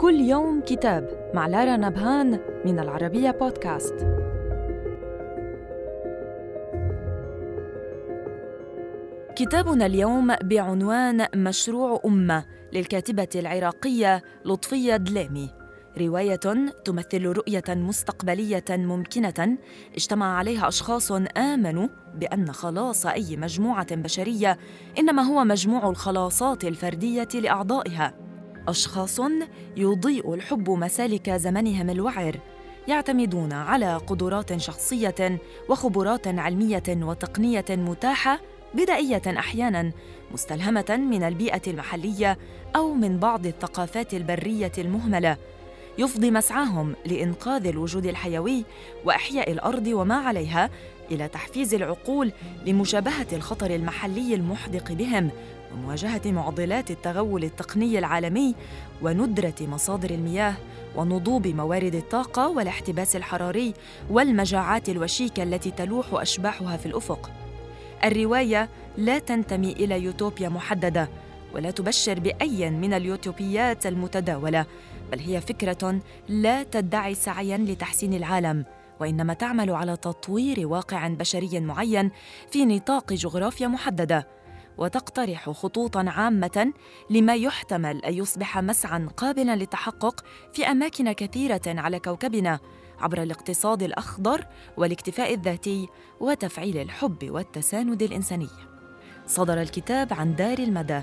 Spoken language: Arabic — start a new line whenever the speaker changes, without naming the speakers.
كل يوم كتاب مع لارا نبهان من العربية بودكاست. كتابنا اليوم بعنوان مشروع أمة للكاتبة العراقية لطفية دليمي رواية تمثل رؤية مستقبلية ممكنة اجتمع عليها أشخاص آمنوا بأن خلاص أي مجموعة بشرية إنما هو مجموع الخلاصات الفردية لأعضائها. أشخاص يضيء الحب مسالك زمنهم الوعر يعتمدون على قدرات شخصية وخبرات علمية وتقنية متاحة بدائية أحياناً مستلهمة من البيئة المحلية أو من بعض الثقافات البرية المهملة. يفضي مسعاهم لإنقاذ الوجود الحيوي وإحياء الأرض وما عليها إلى تحفيز العقول لمشابهة الخطر المحلي المحدق بهم ومواجهة معضلات التغول التقني العالمي وندرة مصادر المياه ونضوب موارد الطاقة والاحتباس الحراري والمجاعات الوشيكة التي تلوح أشباحها في الأفق. الرواية لا تنتمي إلى يوتوبيا محددة ولا تبشر بأي من اليوتوبيات المتداولة بل هي فكرة لا تدعي سعيا لتحسين العالم وإنما تعمل على تطوير واقع بشري معين في نطاق جغرافيا محددة وتقترح خطوطا عامة لما يحتمل أن يصبح مسعى قابلا للتحقق في أماكن كثيرة على كوكبنا عبر الاقتصاد الأخضر والاكتفاء الذاتي وتفعيل الحب والتساند الإنساني. صدر الكتاب عن دار المدى.